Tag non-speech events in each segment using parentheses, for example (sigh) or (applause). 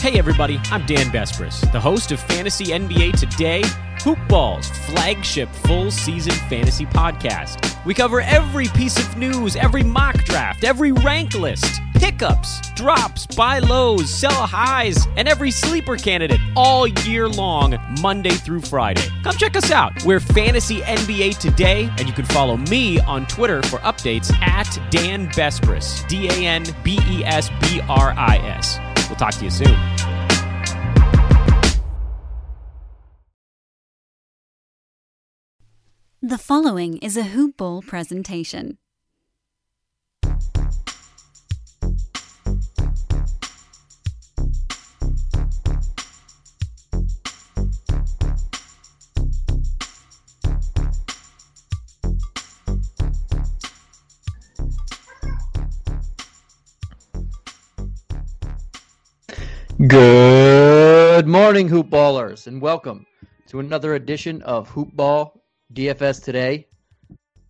Hey everybody, I'm Dan Besbris, the host of Fantasy NBA Today, Hoopball's flagship full season fantasy podcast. We cover every piece of news, every mock draft, every rank list, pickups, drops, buy lows, sell highs, and every sleeper candidate all year long, Monday through Friday. Come check us out. We're Fantasy NBA Today, and you can follow me on Twitter for updates at Dan Besbris, D A N B E S B R I S. We'll talk to you soon. The following is a Hoop Ball presentation. Morning, Hoop Ballers, and welcome to another edition of Hoop Ball DFS Today.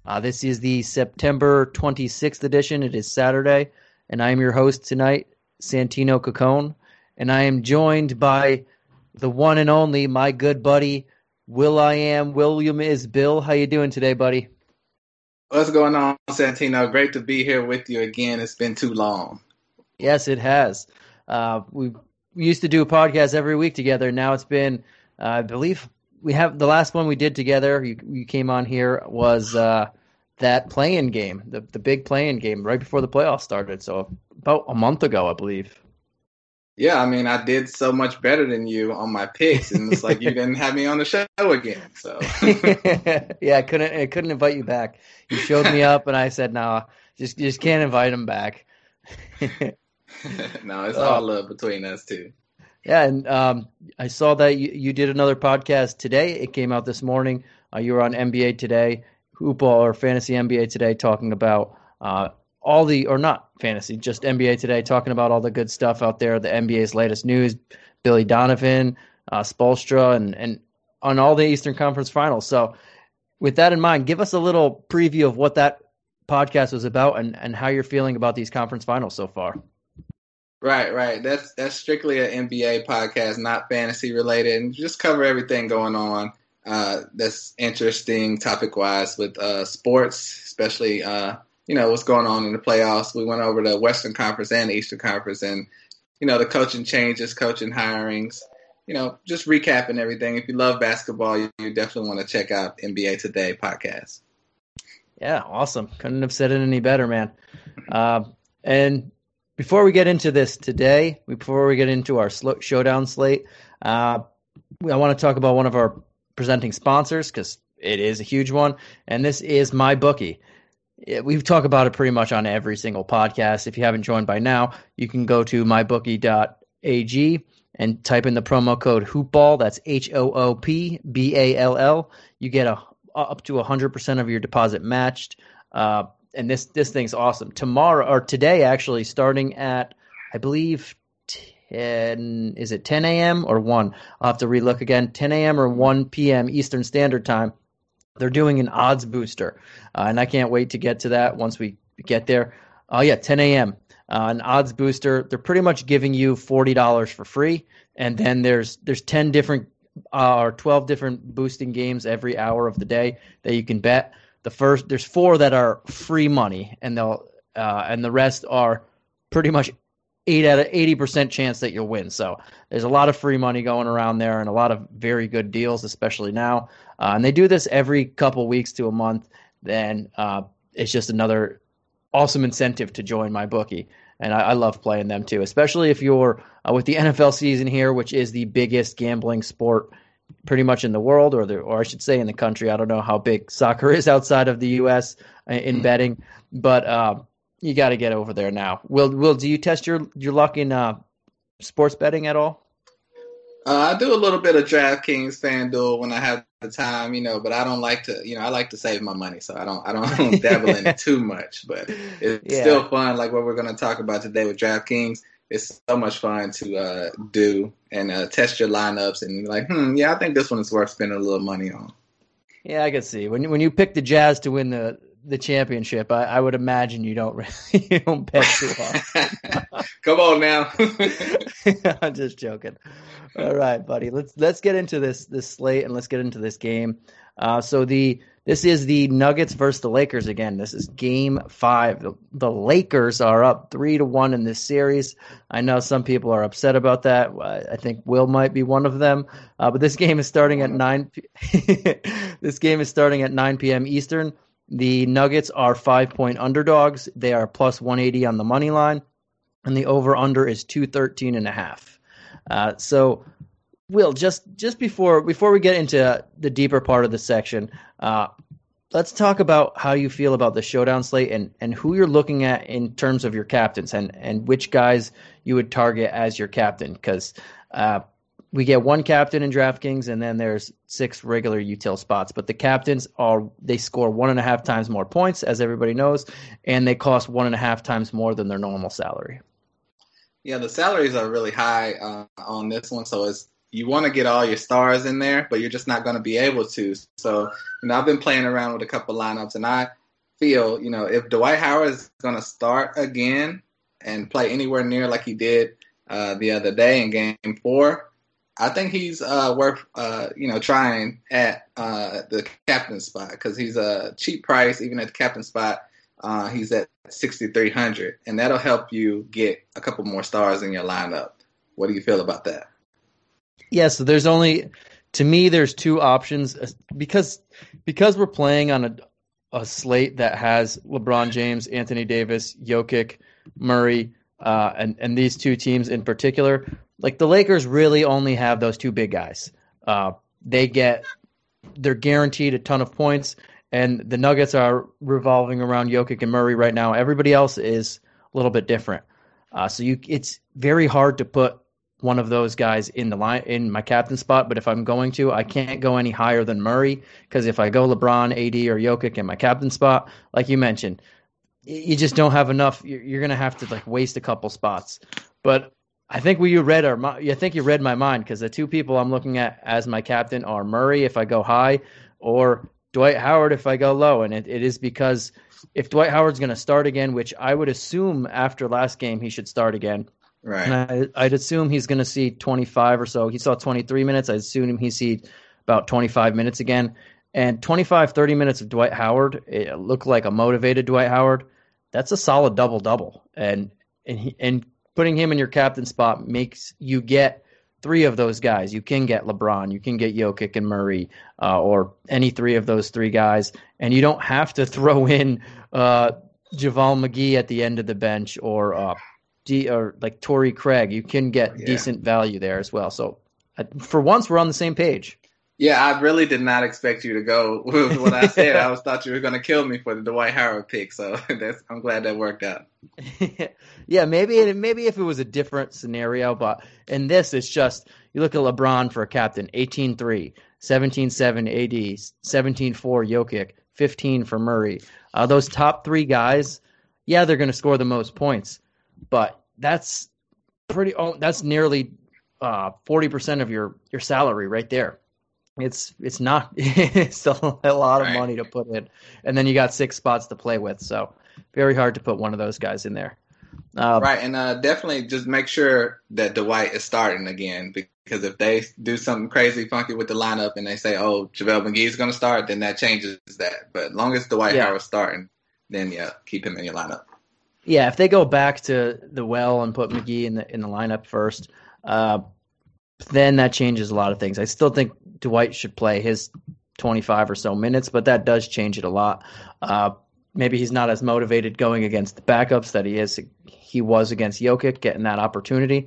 Uh, this is the September 26th edition. It is Saturday, and I am your host tonight, Santino Cacone, and I am joined by the one and only, my good buddy, Will I Am William is Bill. How you doing today, buddy? What's going on, Santino? Great to be here with you again. It's been too long. Yes, it has. Uh, we we used to do a podcast every week together. Now it's been, uh, I believe, we have the last one we did together. You, you came on here was uh, that play-in game, the the big play-in game right before the playoffs started. So about a month ago, I believe. Yeah, I mean, I did so much better than you on my picks, and it's like you didn't have me on the show again. So (laughs) yeah, I couldn't I couldn't invite you back. You showed me up, and I said, no, nah, just just can't invite him back. (laughs) (laughs) no, it's all love between us two. Yeah, and um, I saw that you, you did another podcast today. It came out this morning. Uh, you were on NBA Today, Hoopball or Fantasy NBA Today, talking about uh, all the, or not fantasy, just NBA Today, talking about all the good stuff out there, the NBA's latest news, Billy Donovan, uh, Spoelstra, and, and on all the Eastern Conference Finals. So, with that in mind, give us a little preview of what that podcast was about and, and how you're feeling about these conference finals so far. Right, right. That's that's strictly an NBA podcast, not fantasy related, and just cover everything going on uh, that's interesting topic wise with uh, sports, especially uh, you know what's going on in the playoffs. We went over the Western Conference and Eastern Conference, and you know the coaching changes, coaching hirings. You know, just recapping everything. If you love basketball, you, you definitely want to check out NBA Today podcast. Yeah, awesome. Couldn't have said it any better, man. Uh, and before we get into this today, before we get into our showdown slate, uh, I want to talk about one of our presenting sponsors because it is a huge one, and this is my bookie. We've talked about it pretty much on every single podcast. If you haven't joined by now, you can go to mybookie.ag and type in the promo code hoopball. That's H O O P B A L L. You get a up to 100% of your deposit matched. Uh, and this this thing's awesome. Tomorrow or today, actually, starting at I believe ten is it ten a.m. or one? I'll have to relook again. Ten a.m. or one p.m. Eastern Standard Time. They're doing an odds booster, uh, and I can't wait to get to that once we get there. Oh yeah, ten a.m. Uh, an odds booster. They're pretty much giving you forty dollars for free, and then there's there's ten different uh, or twelve different boosting games every hour of the day that you can bet the first there's four that are free money and they'll uh, and the rest are pretty much eight out of eighty percent chance that you'll win. So there's a lot of free money going around there and a lot of very good deals, especially now. Uh, and they do this every couple weeks to a month. Then uh, it's just another awesome incentive to join my bookie. And I, I love playing them too, especially if you're uh, with the NFL season here, which is the biggest gambling sport pretty much in the world, or the, or I should say in the country. I don't know how big soccer (laughs) is outside of the U.S. in mm-hmm. betting, but uh, you got to get over there now. Will Will do you test your your luck in uh, sports betting at all? Uh, I do a little bit of DraftKings, FanDuel when I have the time, you know, but I don't like to, you know, I like to save my money, so I don't, I don't, I (laughs) don't dabble in it too much. But it's yeah. still fun, like what we're going to talk about today with DraftKings it's so much fun to uh, do and uh, test your lineups and like, hmm, yeah, I think this one is worth spending a little money on. Yeah, I can see when when you pick the Jazz to win the the championship, I, I would imagine you don't (laughs) really you don't bet too often. (laughs) Come on now. (laughs) I'm just joking. All right, buddy. Let's let's get into this this slate and let's get into this game. Uh, so the this is the Nuggets versus the Lakers again. This is Game Five. The, the Lakers are up three to one in this series. I know some people are upset about that. I think Will might be one of them. Uh, but this game is starting at nine. (laughs) this game is starting at nine p.m. Eastern. The Nuggets are five point underdogs. They are plus 180 on the money line, and the over under is 213 and a half. Uh, so, Will, just just before before we get into the deeper part of the section, uh, let's talk about how you feel about the showdown slate and, and who you're looking at in terms of your captains and, and which guys you would target as your captain. Because uh, we get one captain in DraftKings, and then there's six regular util spots. But the captains are they score one and a half times more points, as everybody knows, and they cost one and a half times more than their normal salary. Yeah, the salaries are really high uh, on this one, so it's you want to get all your stars in there, but you're just not going to be able to. So, you know, I've been playing around with a couple lineups, and I feel, you know, if Dwight Howard is going to start again and play anywhere near like he did uh, the other day in Game Four, I think he's uh, worth uh, you know trying at uh, the captain spot because he's a cheap price even at the captain spot. Uh, he's at 6,300, and that'll help you get a couple more stars in your lineup. What do you feel about that? Yeah, so there's only to me there's two options uh, because because we're playing on a a slate that has LeBron James, Anthony Davis, Jokic, Murray, uh, and and these two teams in particular like the Lakers really only have those two big guys. Uh, they get they're guaranteed a ton of points, and the Nuggets are revolving around Jokic and Murray right now. Everybody else is a little bit different. Uh, so you, it's very hard to put one of those guys in the line in my captain spot. But if I'm going to, I can't go any higher than Murray because if I go LeBron, AD, or Jokic in my captain spot, like you mentioned, you just don't have enough. You're, to have to like waste a couple spots. But I think we you read our. I think you read my mind because the two people I'm looking at as my captain are Murray if I go high, or Dwight Howard if I go low, and it, it is because if Dwight Howard's going to start again, which I would assume after last game he should start again. Right. And I, would assume he's going to see 25 or so. He saw 23 minutes. I assume he see about 25 minutes again. And 25, 30 minutes of Dwight Howard, it looked like a motivated Dwight Howard. That's a solid double double. And and he, and putting him in your captain spot makes you get three of those guys. You can get LeBron, you can get Jokic and Murray, uh, or any three of those three guys, and you don't have to (laughs) throw in uh, JaVale McGee at the end of the bench or uh, D, or like Torrey Craig. You can get yeah. decent value there as well. So uh, for once, we're on the same page. Yeah, I really did not expect you to go with what I said. I (laughs) was thought you were going to kill me for the Dwight Howard pick, so (laughs) I'm glad that worked out. (laughs) yeah, maybe maybe if it was a different scenario, but in this, it's just you look at LeBron for a captain, 18-3, 17-7 AD, 17-4 Jokic, 15 for Murray. Uh, those top three guys, yeah, they're going to score the most points, but that's pretty. Oh, that's nearly uh, forty percent of your your salary right there it's it's not (laughs) it's still a lot of right. money to put in, and then you got six spots to play with. So very hard to put one of those guys in there. Um, right, and uh, definitely just make sure that Dwight is starting again because if they do something crazy funky with the lineup and they say, "Oh, JaVale McGee is going to start," then that changes that. But as long as Dwight yeah. Howard's starting, then yeah, keep him in your lineup. Yeah, if they go back to the well and put McGee in the in the lineup first, uh, then that changes a lot of things. I still think Dwight should play his 25 or so minutes, but that does change it a lot. Uh, maybe he's not as motivated going against the backups that he is he was against Jokic, getting that opportunity.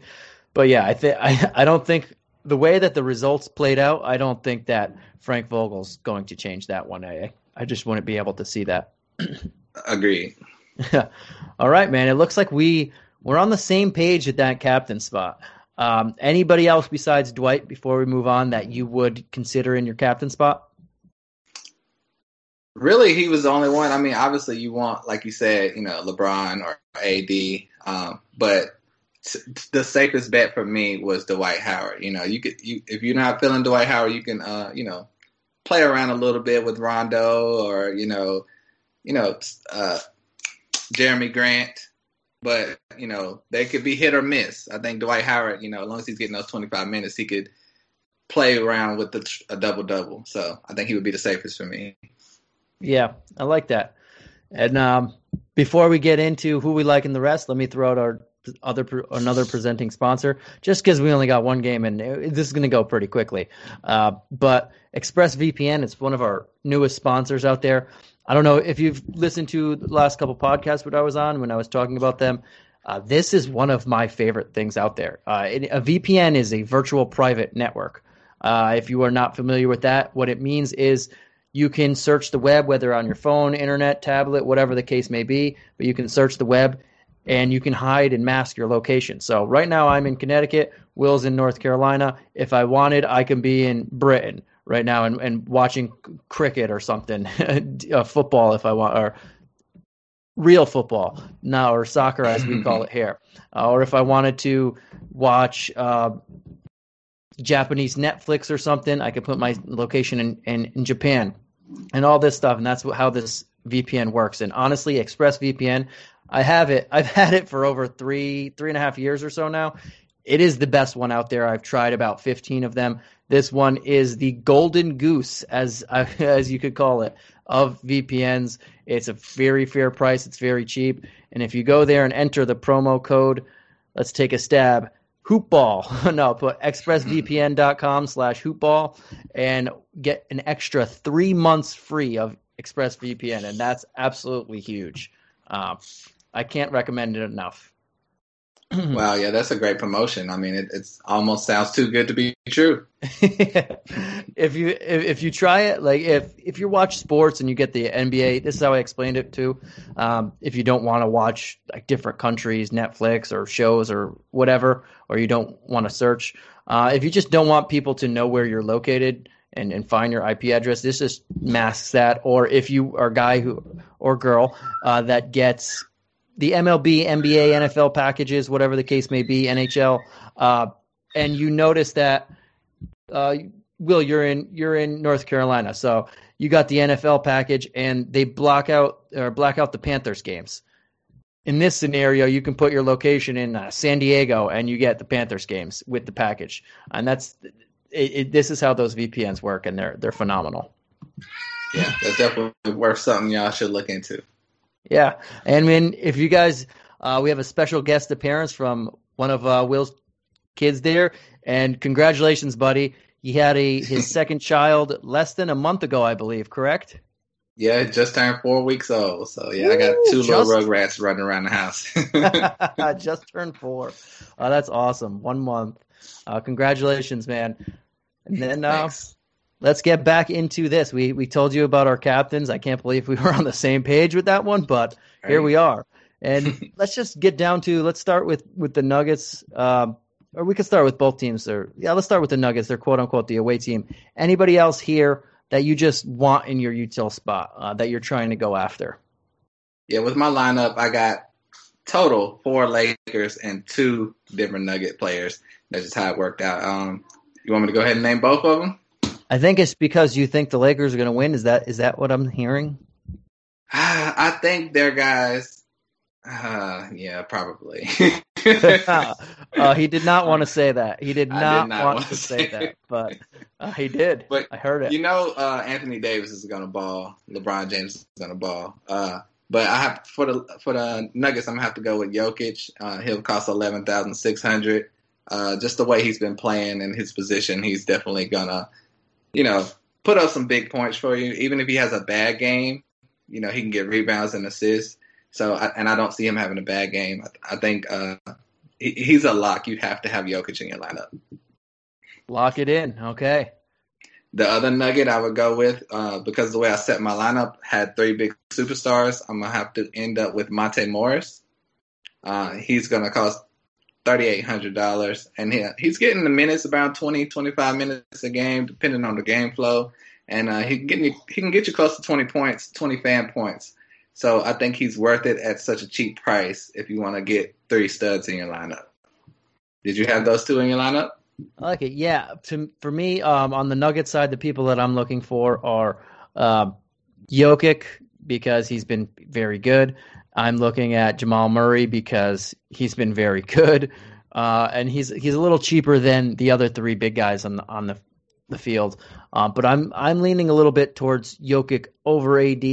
But yeah, I think (laughs) I don't think the way that the results played out, I don't think that Frank Vogel's going to change that one. I I just wouldn't be able to see that. Agreed. (laughs) All right, man. It looks like we we're on the same page at that captain spot. Um, anybody else besides Dwight before we move on that you would consider in your captain spot? Really, he was the only one. I mean, obviously, you want, like you said, you know, LeBron or AD, um, but the safest bet for me was Dwight Howard. You know, you could, you, if you're not feeling Dwight Howard, you can, uh, you know, play around a little bit with Rondo or you know, you know, uh, Jerami Grant, but you know they could be hit or miss. I think Dwight Howard, you know, as long as he's getting those 25 minutes, he could play around with the, a double double. So I think he would be the safest for me. Yeah, I like that. And um, before we get into who we like in the rest, let me throw out our other another presenting sponsor. Just because we only got one game and this is going to go pretty quickly. Uh, but ExpressVPN is one of our newest sponsors out there. I don't know if you've listened to the last couple podcasts that I was on when I was talking about them. Uh, this is one of my favorite things out there. Uh, a VPN is a virtual private network. Uh, if you are not familiar with that, what it means is you can search the web, whether on your phone, internet, tablet, whatever the case may be, but you can search the web and you can hide and mask your location. So right now I'm in Connecticut, Will's in North Carolina. If I wanted, I can be in Britain right now and, and watching cricket or something, (laughs) uh, football if I want, or real football now, or soccer as we call (laughs) it here. Uh, or if I wanted to watch uh, Japanese Netflix or something, I could put my location in, in, in Japan and all this stuff. And that's how this VPN works. And honestly, ExpressVPN, I have it. (laughs) I've had it for over three, three and a half years or so now. It is the best one out there. I've tried about 15 of them. This one is the golden goose, as (laughs) as you could call it, of VPNs. It's a very fair price. It's very cheap. And if you go there and enter the promo code, let's take a stab. Hoopball. (laughs) no, put expressvpn.com slash hoopball and get an extra three months free of ExpressVPN. And that's absolutely huge. Uh, I can't recommend it enough. (clears throat) wow, yeah, that's a great promotion. I mean, it it's almost sounds too good to be true. (laughs) if you if, if, you try it, like if if you watch sports and you get the NBA, this is how I explained it too. Um, if you don't want to watch like different countries, Netflix or shows or whatever, or you don't want to search, uh, if you just don't want people to know where you're located and, and find your IP address, this just masks that. Or if you are a guy who or girl uh, that gets the MLB, NBA, NFL packages, whatever the case may be, NHL, uh, and you notice that, uh, Will, you're in you're in North Carolina, so you got the NFL package, and they block out or black out the Panthers games. In this scenario, you can put your location in uh, San Diego, and you get the Panthers games with the package, and that's it, it, this is how those VPNs work, and they're they're phenomenal. Yeah, that's definitely worth something y'all should look into. Yeah, and when if you guys, uh, we have a special guest appearance from one of uh, Will's kids there, and congratulations, buddy. He had a his (laughs) second child less than a month ago, I believe. Correct? Yeah, just turned four weeks old. So yeah, Ooh, I got two just, little rugrats running around the house. (laughs) (laughs) just turned four. Oh, that's awesome. One month. Uh, congratulations, man. And then uh, let's get back into this. We we told you about our captains. I can't believe we (laughs) were on the same page with that one, but right. here we are. And (laughs) let's just get down to let's start with with the Nuggets. Um, or we could start with both teams. Or yeah, let's start with the Nuggets. They're quote unquote the away team. Anybody else here that you just want in your util spot uh, that you're trying to go after? Yeah, with my lineup, I got total four Lakers and two different Nugget players. That's just how it worked out. Um, you want me to go ahead and name both of them? I think it's because you think the Lakers are going to win. Is that is that what I'm hearing? (sighs) I think their guys. Uh, yeah, probably. (laughs) uh, he did not want to say that. He did not, did not want, want, to say that, but uh, he did. (laughs) But I heard it. You know, uh, Anthony Davis is going to ball. LeBron James is going to ball. Uh, but I have for the for the Nuggets, I'm gonna have to go with Jokic. Uh, he'll cost eleven thousand six hundred. Uh, just the way he's been playing in his position, he's definitely gonna you know, put up some big points for you. Even if he has a bad game, you know, he can get rebounds and assists. So, and I don't see him having a bad game. I, I think uh, he, he's a lock. You have to have Jokic in your lineup. Lock it in. Okay. The other nugget I would go with, uh, because the way I set my lineup had three big superstars, I'm gonna have to end up with Monte Morris. Uh, he's gonna cost $3,800. And he, he's getting the minutes about 20, 25 minutes a game, depending on the game flow. And uh, he, can get you, he can get you close to 20 points, 20 fan points. So I think he's worth it at such a cheap price if you want to get three studs in your lineup. Did you have those two in your lineup? I like it. Yeah. To, for me, um, on the Nugget side, the people that I'm looking for are um, Jokic, because he's been very good. I'm looking at Jamal Murray because he's been very good, uh, and he's he's a little cheaper than the other three big guys on the on the the field. Uh, but I'm I'm leaning a little bit towards Jokic over AD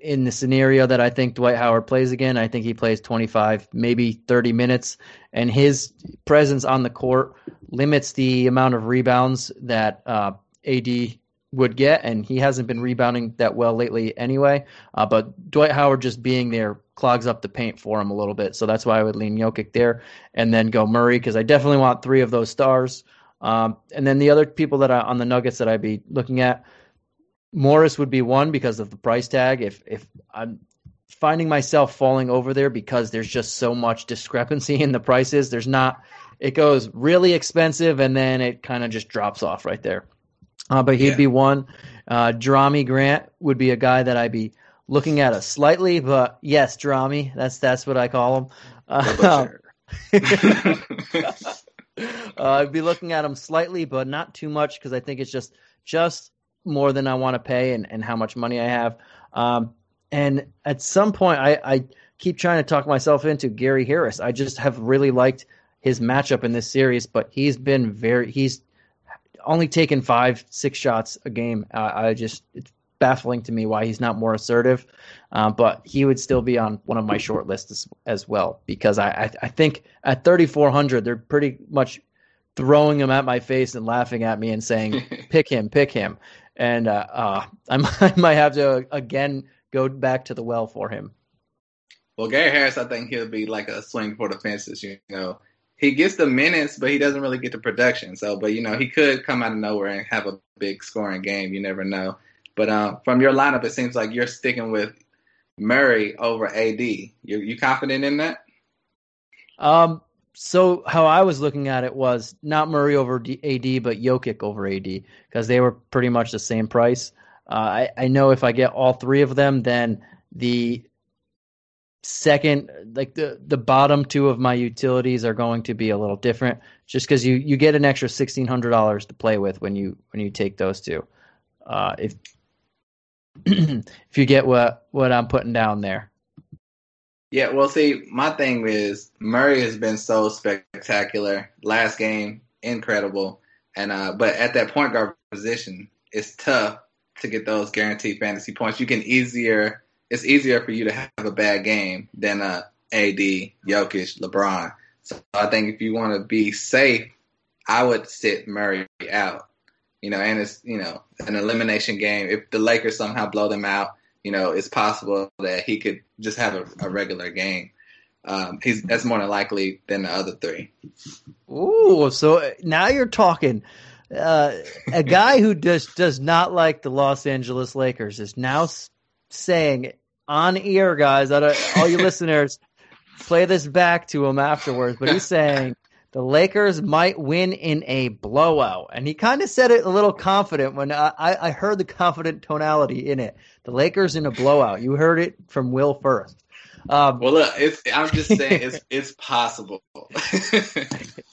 in the scenario that I think Dwight Howard plays again. I think he plays 25, maybe 30 minutes, and his presence on the court limits the amount of rebounds that uh, AD would get, and he hasn't been rebounding that well lately anyway. Uh, but Dwight Howard just being there clogs up the paint for him a little bit, so that's why I would lean Jokic there, and then go Murray because I definitely want three of those stars. Um, and then the other people that I, on the Nuggets that I'd be looking at, Morris would be one because of the price tag. If if I'm finding myself falling over there because there's just so much discrepancy in the prices, there's not. It goes really expensive and then it kind of just drops off right there. Uh, but he'd yeah. be one. Uh, Jerami Grant would be a guy that I'd be looking at a slightly, but yes, Drami. That's that's what I call him. Uh, (laughs) Uh, I'd be looking at him slightly, but not too much because I think it's just just more than I want to pay and, and how much money I have. Um, and at some point, I, I keep trying to talk myself into Gary Harris. I just have really liked his matchup in this series, but he's been very he's only taken five six shots a game. Uh, I just it's baffling to me why he's not more assertive. Uh, but he would still be on one of my short lists as, as well because I, I, I think at 3,400 they're pretty much throwing him at my face and laughing at me and saying (laughs) pick him, pick him, and uh, uh, (laughs) I might have to again go back to the well for him. Well, Gary Harris, I think he'll be like a swing for the fences. You know, he gets the minutes, but he doesn't really get the production. So, but you know, he could come out of nowhere and have a big scoring game. You never know. But uh, from your lineup, it seems like you're sticking with Murray over AD. You you confident in that? Um. So how I was looking at it was not Murray over AD, but Jokic over AD because they were pretty much the same price. Uh, I I know if I get all three of them, then the second like the the bottom two of my utilities are going to be a little different just because you you get an extra sixteen hundred dollars to play with when you when you take those two uh, if (clears throat) if you get what what I'm putting down there. Yeah, well, see, my thing is Murray has been so spectacular. Last game, incredible, and uh, but at that point guard position, it's tough to get those guaranteed fantasy points. You can easier, it's easier for you to have a bad game than a AD, Jokic, LeBron. So I think if you want to be safe, I would sit Murray out you know, and it's you know an elimination game. If the Lakers somehow blow them out, you know, it's possible that he could just have a, a regular game. Um, he's that's more than likely than the other three. Ooh, so now you're talking. Uh, a guy who does does not like the Los Angeles Lakers is now saying on ear, guys, that all you (laughs) listeners play this back to him afterwards. But he's saying the Lakers might win in a blowout. And he kind of said it a little confident when I, I heard the confident tonality in it. The Lakers in a blowout. You heard it from Will first. Um, well, look, it's, I'm just saying it's (laughs) it's possible.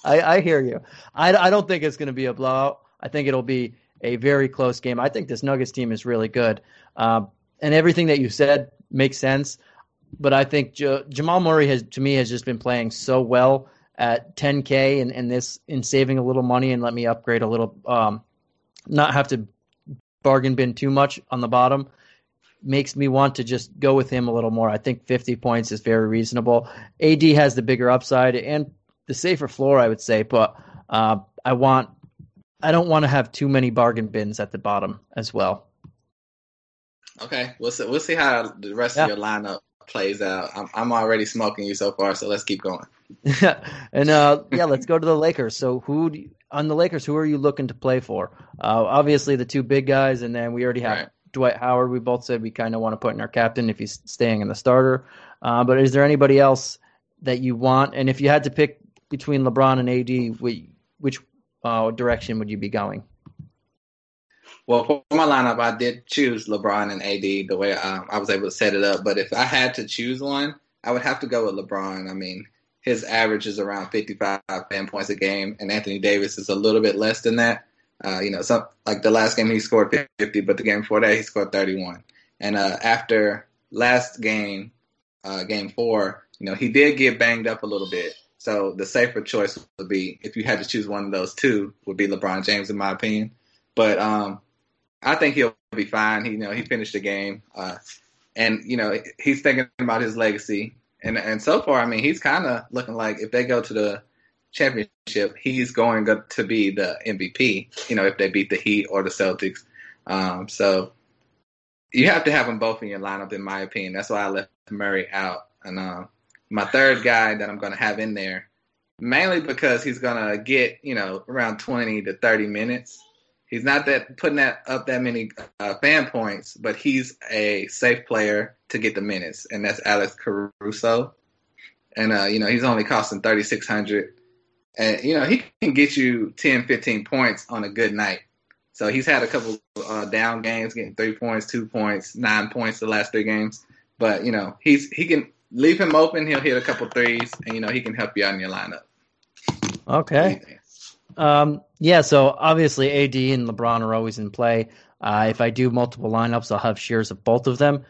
I, I hear you. I, I don't think it's going to be a blowout. I think it'll be a very close game. I think this Nuggets team is really good. Um, and everything that you said makes sense. But I think J- Jamal Murray has, to me, has just been playing so well at 10k and, and this in saving a little money and let me upgrade a little um not have to bargain bin too much on the bottom makes me want to just go with him a little more. I think 50 points is very reasonable. AD has the bigger upside and the safer floor, I would say, but uh, I want I don't want to have too many bargain bins at the bottom as well. Okay, we'll see, we'll see how the rest yeah. of your lineup plays out. I'm, I'm already smoking you so far, so let's keep going. (laughs) and uh, yeah, let's go to the Lakers. So who you, on the Lakers? Who are you looking to play for? Uh, obviously, the two big guys, and then we already have right. Dwight Howard. We both said we kind of want to put in our captain if he's staying in the starter. Uh, but is there anybody else that you want? And if you had to pick between LeBron and AD, which, which uh, direction would you be going? Well, for my lineup, I did choose LeBron and AD the way um, I was able to set it up. But if I had to choose one, I would have to go with LeBron. I mean, his average is around 55 fan points a game, and Anthony Davis is a little bit less than that. Uh, you know, some like the last game he scored 50, but the game before that he scored 31. And uh, after last game, uh, game four, you know, he did get banged up a little bit. So the safer choice would be, if you had to choose one of those two, would be LeBron James, in my opinion. But um, I think he'll be fine. He, you know, he finished the game, uh, and you know, he's thinking about his legacy. And and so far, I mean, he's kind of looking like if they go to the championship, he's going to be the MVP. You know, if they beat the Heat or the Celtics. Um, so you have to have them both in your lineup, in my opinion. That's why I left Murray out. And uh, my third guy that I'm going to have in there, mainly because he's going to get you know around 20 to 30 minutes. He's not that putting that up that many uh, fan points, but he's a safe player to get the minutes, and that's Alex Caruso. And uh, you know he's only costing 3600 and you know he can get you 10, 15 points on a good night. So he's had a couple uh, down games, getting three points, two points, nine points the last three games. But you know he's he can leave him open. He'll hit a couple threes, and you know he can help you out in your lineup. Okay. Um, yeah. So obviously AD and LeBron are always in play. Uh, if I do multiple lineups, I'll have shares of both of them.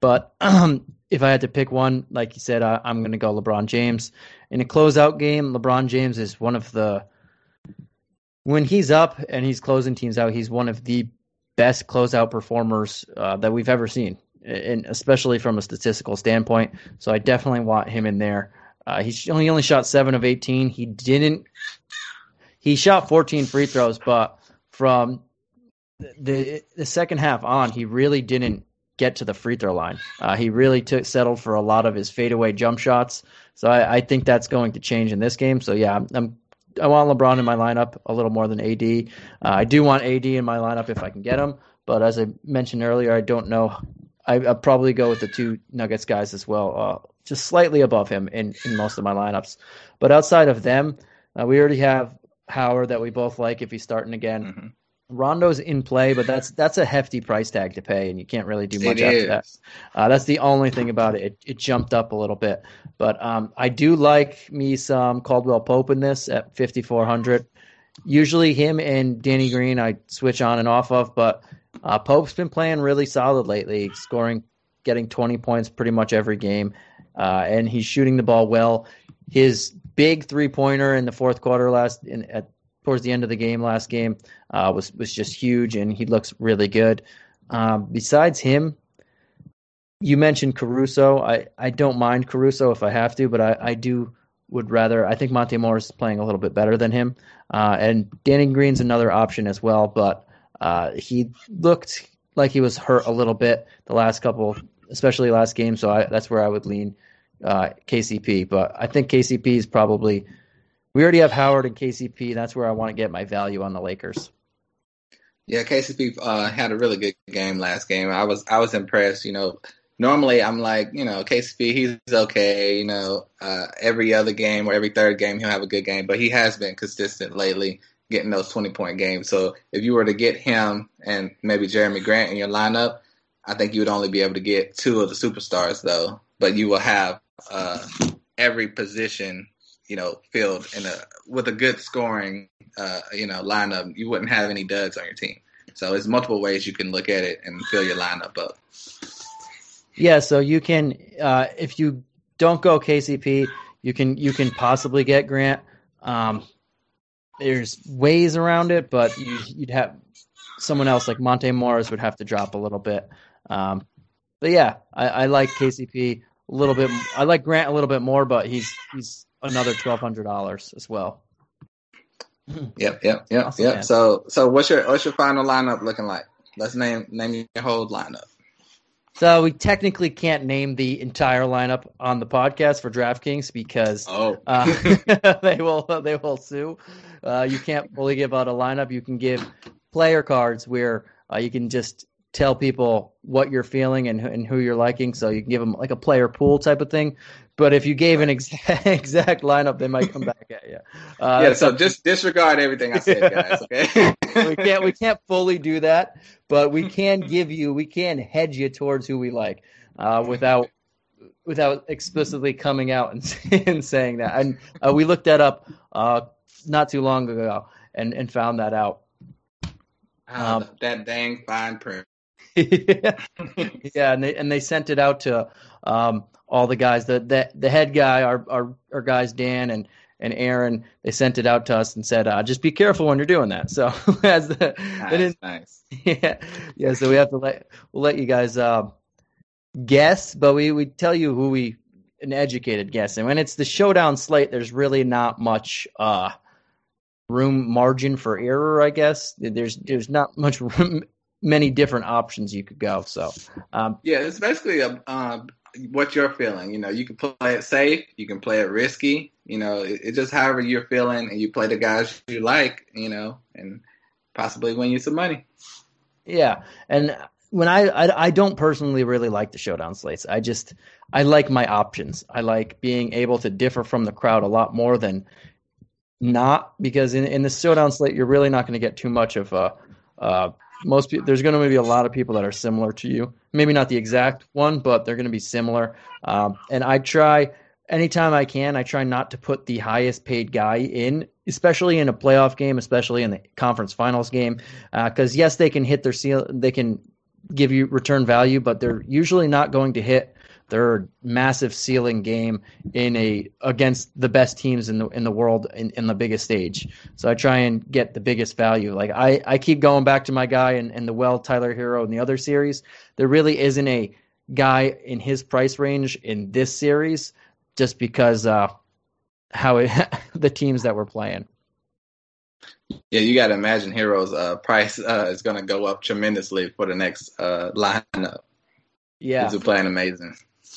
But um, (clears throat) if I had to pick one, like you said, I, I'm going to go LeBron James. In a closeout game, LeBron James is one of the when he's up and he's closing teams out, he's one of the best closeout performers uh, that we've ever seen, and especially from a statistical standpoint. So I definitely want him in there. Uh, he only only shot seven of eighteen. He didn't. He shot fourteen free throws, but from the the second half on, he really didn't get to the free throw line. Uh, he really took settled for a lot of his fadeaway jump shots. So I, I, think that's going to change in this game. So yeah, I'm I want LeBron in my lineup a little more than AD. Uh, I do want AD in my lineup if I can get him, but as I mentioned earlier, I don't know. I, probably go with the two Nuggets guys as well, uh, just slightly above him in, in most of my lineups. But outside of them, uh, we already have Howard that we both like if he's starting again. Mm-hmm. Rondo's in play, but that's that's a hefty price tag to pay, and you can't really do much it after is. that. Uh, that's the only thing about it. It, it jumped up a little bit, but um, I do like me some Caldwell Pope in this at 5400. Usually him and Danny Green I switch on and off of, but uh, Pope's been playing really solid lately, scoring, getting 20 points pretty much every game, uh, and he's shooting the ball well. His big three pointer in the fourth quarter last in, at towards the end of the game last game uh, was was just huge, and he looks really good. Um, besides him, you mentioned Caruso. I, I don't mind Caruso if I have to, but I, I do would rather. I think Monte Morris is playing a little bit better than him, uh, and Danny Green's another option as well. But uh, he looked like he was hurt a little bit the last couple, especially last game. So I, that's where I would lean uh, KCP. But I think KCP is probably we already have Howard and KCP. That's where I want to get my value on the Lakers. Yeah, KCP uh, had a really good game last game. I was I was impressed. You know, normally I'm like, you know, KCP he's okay. You know, uh, every other game or every third game he'll have a good game, but he has been consistent lately, getting those 20 point games. So if you were to get him and maybe Jerami Grant in your lineup, I think you would only be able to get two of the superstars though, but you will have uh, every position you know, filled in a with a good scoring, uh, you know, lineup, you wouldn't have any duds on your team. So there's multiple ways you can look at it and fill your lineup up. Yeah, so you can uh, if you don't go KCP, you can you can possibly get Grant. Um, there's ways around it, but you, would have someone else like Monte Morris would have to drop a little bit. Um, but yeah, I, I like KCP a little bit. I like Grant a little bit more, but he's he's another twelve hundred dollars as well. Yep, yep, yep, awesome, yep. Man. So, so what's your what's your final lineup looking like? Let's name name your whole lineup. So we technically can't name the entire lineup on the podcast for DraftKings because oh. uh, (laughs) they will they will sue. Uh, you can't fully give out a lineup. You can give player cards where uh, you can just tell people what you're feeling and, and who you're liking. So you can give them like a player pool type of thing. But if you gave an exact, (laughs) exact lineup, they might come back at you. Uh, yeah, so just disregard everything I said, guys. Okay, (laughs) we can't we can't fully do that, but we can give you we can hedge you towards who we like uh, without without explicitly coming out and, (laughs) and saying that. And uh, we looked that up uh, not too long ago and and found that out. Um, that dang fine print. Yeah. (laughs) yeah, and they and they sent it out to um, all the guys. The, the the head guy, our our our guys Dan and and Aaron, they sent it out to us and said, uh, just be careful when you're doing that. So (laughs) as the nice, nice. (laughs) yeah yeah, so we have to let we'll let you guys uh, guess, but we we tell you who we an educated guess, and when it's the showdown slate, there's really not much. Uh, room margin for error, I guess. There's there's not much room, many different options you could go. So um, yeah, it's basically a, uh, what you're feeling. You know, you can play it safe, you can play it risky. You know, it's it just however you're feeling, and you play the guys you like. You know, and possibly win you some money. Yeah, and when I, I I don't personally really like the showdown slates. I just I like my options. I like being able to differ from the crowd a lot more than not because in in the showdown slate you're really not going to get too much of a uh, most people, there's going to be a lot of people that are similar to you. Maybe not the exact one, but they're going to be similar. Um, and I try anytime I can. I try not to put the highest paid guy in, especially in a playoff game, especially in the conference finals game, because uh, yes, they can hit their seal, they can give you return value, but they're usually not going to hit their massive ceiling game in a against the best teams in the in the world in, in the biggest stage. So I try and get the biggest value. Like I, I keep going back to my guy and, and the well Tyler Herro in the other series. There really isn't a guy in his price range in this series just because uh how it, (laughs) the teams that we're playing. Yeah, you got to imagine Herro's uh, price uh, is going to go up tremendously for the next uh, lineup. Yeah, he's playing amazing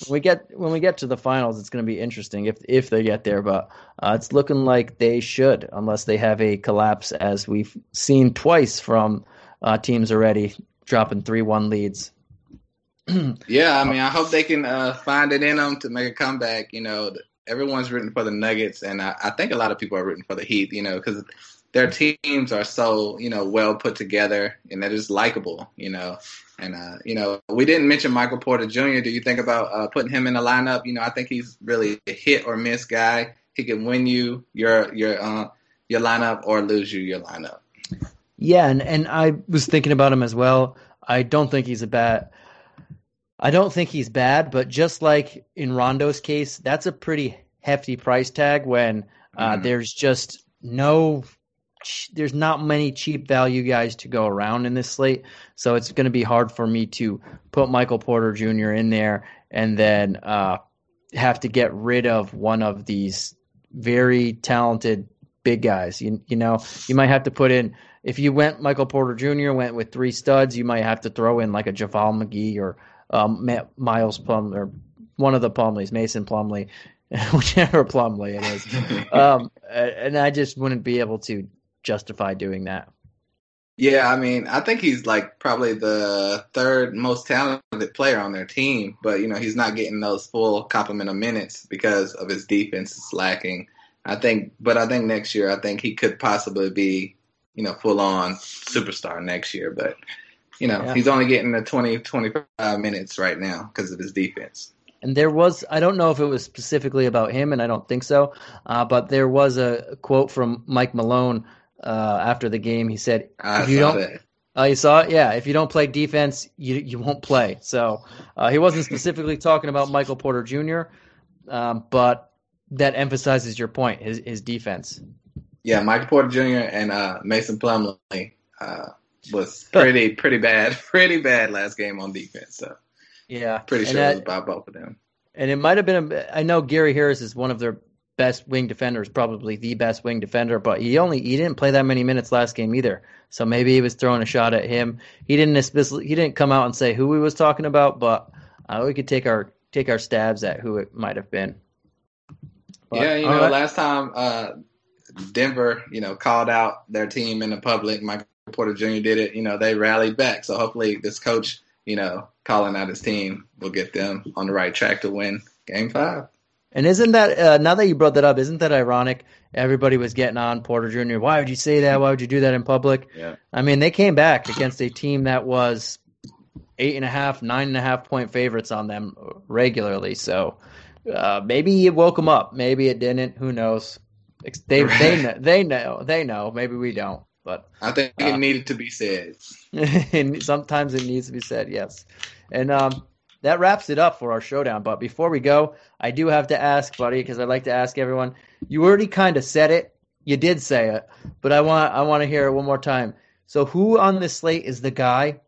we get when we get to the finals, it's going to be interesting if if they get there. But uh, it's looking like they should, unless they have a collapse, as we've seen twice from uh, teams already dropping three one leads. (clears throat) yeah, I mean, I hope they can uh, find it in them to make a comeback. You know, everyone's rooting for the Nuggets, and I, I think a lot of people are rooting for the Heat. You know, because their teams are so you know well put together and they're just likable. You know, and uh, you know, we didn't mention Michael Porter Jr. Do you think about uh, putting him in the lineup? You know, I think he's really a hit or miss guy. He can win you your your uh, your lineup or lose you your lineup. Yeah, and and I was thinking about him as well. I don't think he's a bad. I don't think he's bad, but just like in Rondo's case, that's a pretty hefty price tag when uh, mm. there's just no there's not many cheap value guys to go around in this slate, so it's going to be hard for me to put Michael Porter Jr. in there and then uh, have to get rid of one of these very talented big guys. You you know you might have to put in if you went Michael Porter Jr. went with three studs, you might have to throw in like a JaVale McGee or um, Miles Plum or one of the Plumlees, Mason Plumlee, (laughs) whichever Plumlee it is. (laughs) um, and I just wouldn't be able to justify doing that. Yeah, I mean, I think he's like probably the third most talented player on their team, but you know, he's not getting those full complement of minutes because of his defense is lacking. I think, but I think next year, I think he could possibly be, you know, full on superstar next year. But you know, yeah. he's only getting the 20, 25 minutes right now because of his defense. And there was, I don't know if it was specifically about him, and I don't think so, uh, but there was a quote from Mike Malone uh, after the game. He said, I "If you don't." It. Oh, you saw it? Yeah. If you don't play defense, you you won't play. So uh, he wasn't specifically talking about Michael Porter Jr., um, but that emphasizes your point, his his defense. Yeah, Michael Porter Jr. and uh, Mason Plumlee uh, was pretty (laughs) pretty bad, (laughs) pretty bad last game on defense. So yeah, pretty sure that, it was about both of them. And it might have been. A, I know Gary Harris is one of their best wing defender is probably the best wing defender, but he only he didn't play that many minutes last game either. So maybe he was throwing a shot at him. He didn't he didn't come out and say who he was talking about, but uh, we could take our take our stabs at who it might have been. But, yeah, you know, right. last time uh, Denver, you know, called out their team in the public. Michael Porter Jr. did it. You know, they rallied back. So hopefully, this coach, you know, calling out his team will get them on the right track to win Game Five. And isn't that uh, now that you brought that up? Isn't that ironic? Everybody was getting on Porter Jr. Why would you say that? Why would you do that in public? Yeah. I mean, they came back against a team that was eight and a half, nine and a half point favorites on them regularly. So uh, maybe it woke them up. Maybe it didn't. Who knows? They they know, they know they know. Maybe we don't. but I think uh, it needed to be said. (laughs) sometimes it needs to be said, yes. And um, that wraps it up for our showdown. But before we go, I do have to ask, buddy, because I'd like to ask everyone. You already kind of said it. You did say it, but I want I want to hear it one more time. So, who on this slate is the guy?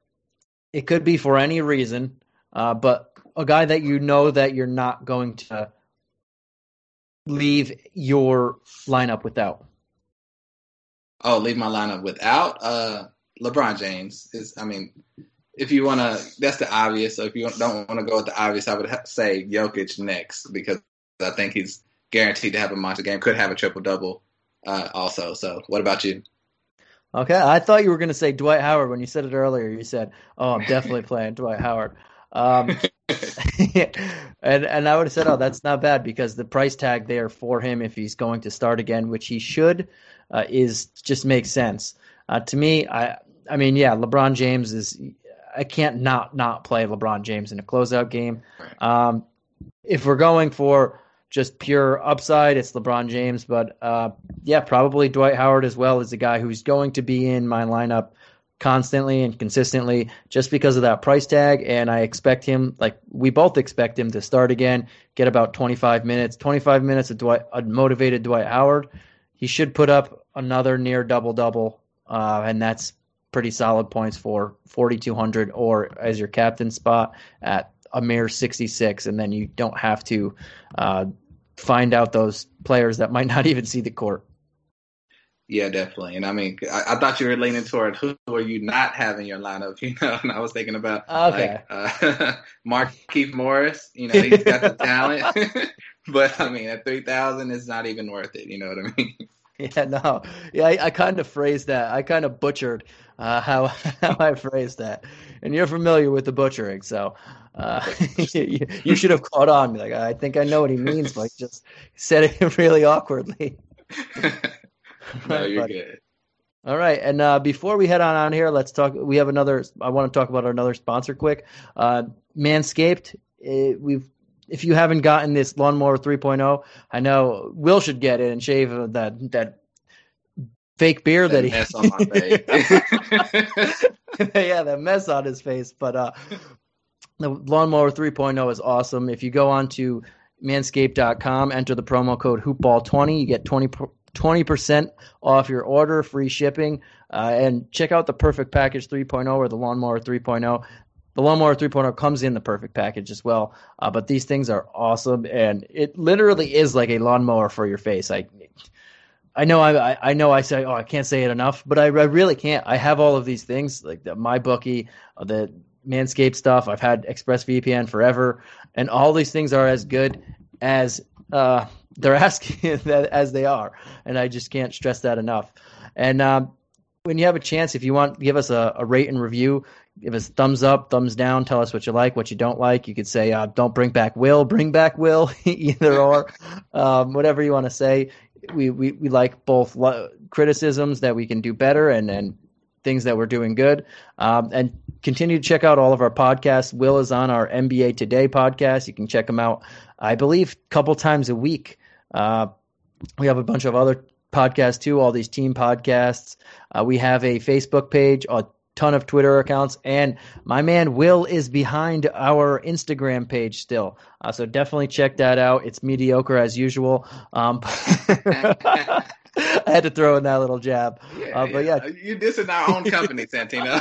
It could be for any reason, uh, but a guy that you know that you're not going to leave your lineup without. Oh, leave my lineup without uh, LeBron James is. I mean, if you want to, that's the obvious. So if you don't want to go with the obvious, I would say Jokic next because I think he's guaranteed to have a monster game. Could have a triple double uh, also. So what about you? Okay, I thought you were going to say Dwight Howard when you said it earlier. You said, "Oh, I'm definitely (laughs) playing Dwight Howard," um, (laughs) and and I would have said, "Oh, that's not bad," because the price tag there for him, if he's going to start again, which he should, uh, is just makes sense. Uh, to me, I I mean, yeah, LeBron James is I can't not not play LeBron James in a closeout game. Um, if we're going for just pure upside, it's LeBron James. But uh, yeah, probably Dwight Howard as well is a guy who's going to be in my lineup constantly and consistently just because of that price tag. And I expect him, like we both expect him to start again, get about 25 minutes, 25 minutes of Dwight, a motivated Dwight Howard. He should put up another near double double, uh, and that's pretty solid points for 4,200 or as your captain spot at a mere 66, and then you don't have to uh, find out those players that might (laughs) not even see the court. Yeah, definitely. And I mean, I, I, thought you were leaning toward who are you not having your lineup, (laughs) you know, and I was thinking about okay. like uh, (laughs) Markieff Morris, you know, he's got the talent, but I mean, at 3,000, it's not even worth it, you know what I mean? (laughs) Yeah, no. Yeah, I, I kind of phrased that. I kind of butchered uh, how (laughs) how I phrased that, and you're familiar with the butchering, so uh, (laughs) you, you, should have caught on. Like I think I know what he means, but just said it really awkwardly. no, you're good. All right, and uh, before we head on on here, let's talk. We have another. I want to talk about another sponsor quick. Uh, Manscaped. It, eh, we've if you haven't gotten this lawnmower 3.0, I know Will should get it and shave that that fake beard that, that he mess on my face. (laughs) yeah, that mess on his face. But uh, the lawnmower 3.0 is awesome. If you go on to manscaped.com, enter the promo code hoopball20, you get 20 20% off your order, free shipping, uh, and check out the Perfect Package 3.0 or the Lawnmower 3.0. The Lawnmower 3.0 comes in the Perfect Package as well, uh, but these things are awesome, and it literally is like a lawnmower for your face. I I know I, I know I say oh I can't say it enough, but I, I really can't. I have all of these things like the MyBookie, uh, the Manscaped stuff. I've had ExpressVPN forever, and all these things are as good as uh, they're (laughs) asking as they are, and I just can't stress that enough. And um, when you have a chance, if you want, give us a, a, rate and review. Give us thumbs up, thumbs down. Tell us what you like, what you don't like. You could say, uh, "Don't bring back Will," bring back Will, (laughs) either or, um, whatever you want to say we, we, we like both lo- criticisms that we can do better and, and things that we're doing good. Um, and continue to check out all of our podcasts. Will is on our NBA Today podcast. You can check him out, I believe, a couple times a week. Uh, we have a bunch of other podcasts too, all these team podcasts. Uh, we have a Facebook page, a ton of Twitter accounts, and my man Will is behind our Instagram page still. Uh, so definitely check that out. It's mediocre as usual. Um, (laughs) I had to throw in that little jab. Yeah, uh, but yeah, yeah. you dissing our own company, (laughs) Santino.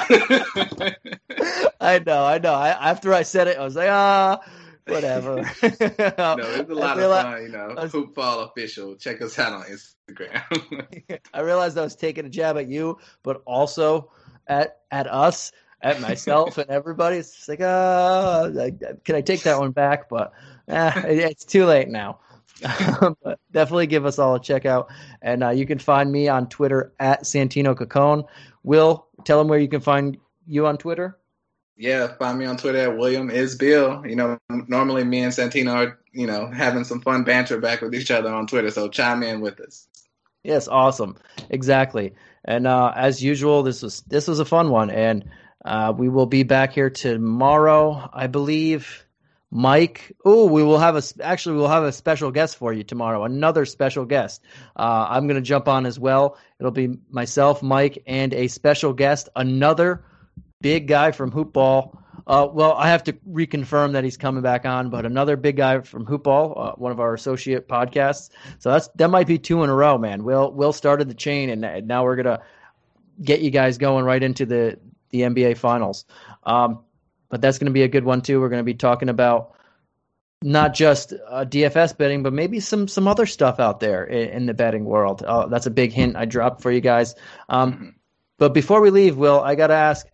I know, I know. I, after I said it, I was like, ah, whatever. (laughs) no, it's a lot of fun, you know. Was, Hoopball official. Check us out on Instagram. I realized I was taking a jab at you, but also at at us, at myself, and everybody. It's just like, uh, can I take that one back? But eh, it's too late now. (laughs) but definitely give us all a check out. And uh, you can find me on Twitter at Santino Cacone. Will, tell them where you can find you on Twitter. Yeah, find me on Twitter at William is Bill. You know, normally me and Santino are, you know, having some fun banter back with each other on Twitter. So chime in with us. Yes, awesome. Exactly. And uh, as usual, this was this was a fun one, and uh, we will be back here tomorrow, I believe. Mike. Oh, we will have a actually we'll have a special guest for you tomorrow. Another special guest. Uh, I'm going to jump on as well. It'll be myself, Mike, and a special guest. Another big guy from Hoopball. Uh, well, I have to reconfirm that he's coming back on, but another big guy from Hoopball, uh, one of our associate podcasts. So that's that might be two in a row, man. Will Will started the chain, and now we're gonna get you guys going right into the the NBA Finals. Um, but that's going to be a good one too. We're going to be talking about not just uh, DFS betting, but maybe some some other stuff out there in, in the betting world. Uh, that's a big hint I dropped for you guys. Um. But before we leave, Will, I got to ask,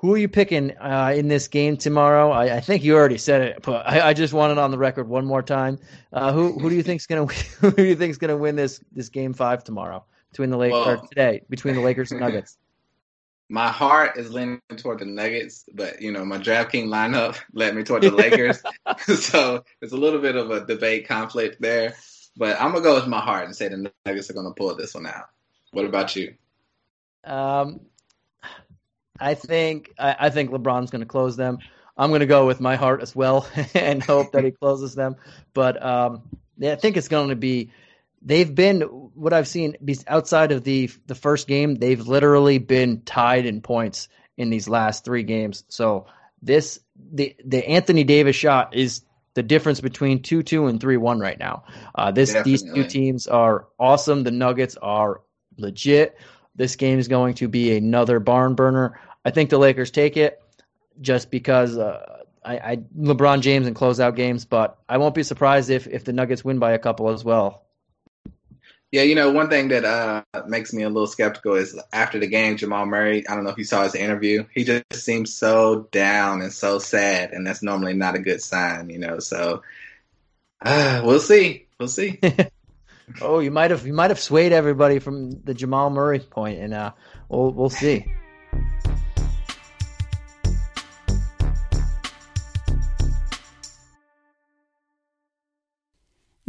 who are you picking uh, in this game tomorrow? I, I, think you already said it, but I, I, just want it on the record one more time. Uh, who who do you think's gonna (laughs) who do you think's gonna win this this game five tomorrow between the Lakers well, today between the Lakers and (laughs) Nuggets? my heart is leaning toward the Nuggets, but you know my DraftKings lineup (laughs) led me toward the Lakers, so it's a little bit of a debate conflict there. But I'm gonna go with my heart and say the Nuggets are gonna pull this one out. What about you? Um, I think I, I think LeBron's gonna close them. I'm gonna go with my heart as well (laughs) and hope that he closes them. But um, yeah, I think it's going to be they've been what I've seen outside of the the first game. They've literally been tied in points in these last three games. So this the the Anthony Davis shot is the difference between two two and three one right now. Uh, this Definitely. these two teams are awesome. The Nuggets are legit. This game is going to be another barn burner. I think the Lakers take it just because uh, I, I LeBron James and closeout games, but I won't be surprised if if the Nuggets win by a couple as well. Yeah, you know, one thing that uh, makes me a little skeptical is after the game, Jamal Murray. I don't know if you saw his interview. He just seems so down and so sad, and that's normally not a good sign, you know. So uh, we'll see. We'll see. (laughs) (laughs) oh, you might have you might have swayed everybody from the Jamal Murray point, and uh, we'll we'll see.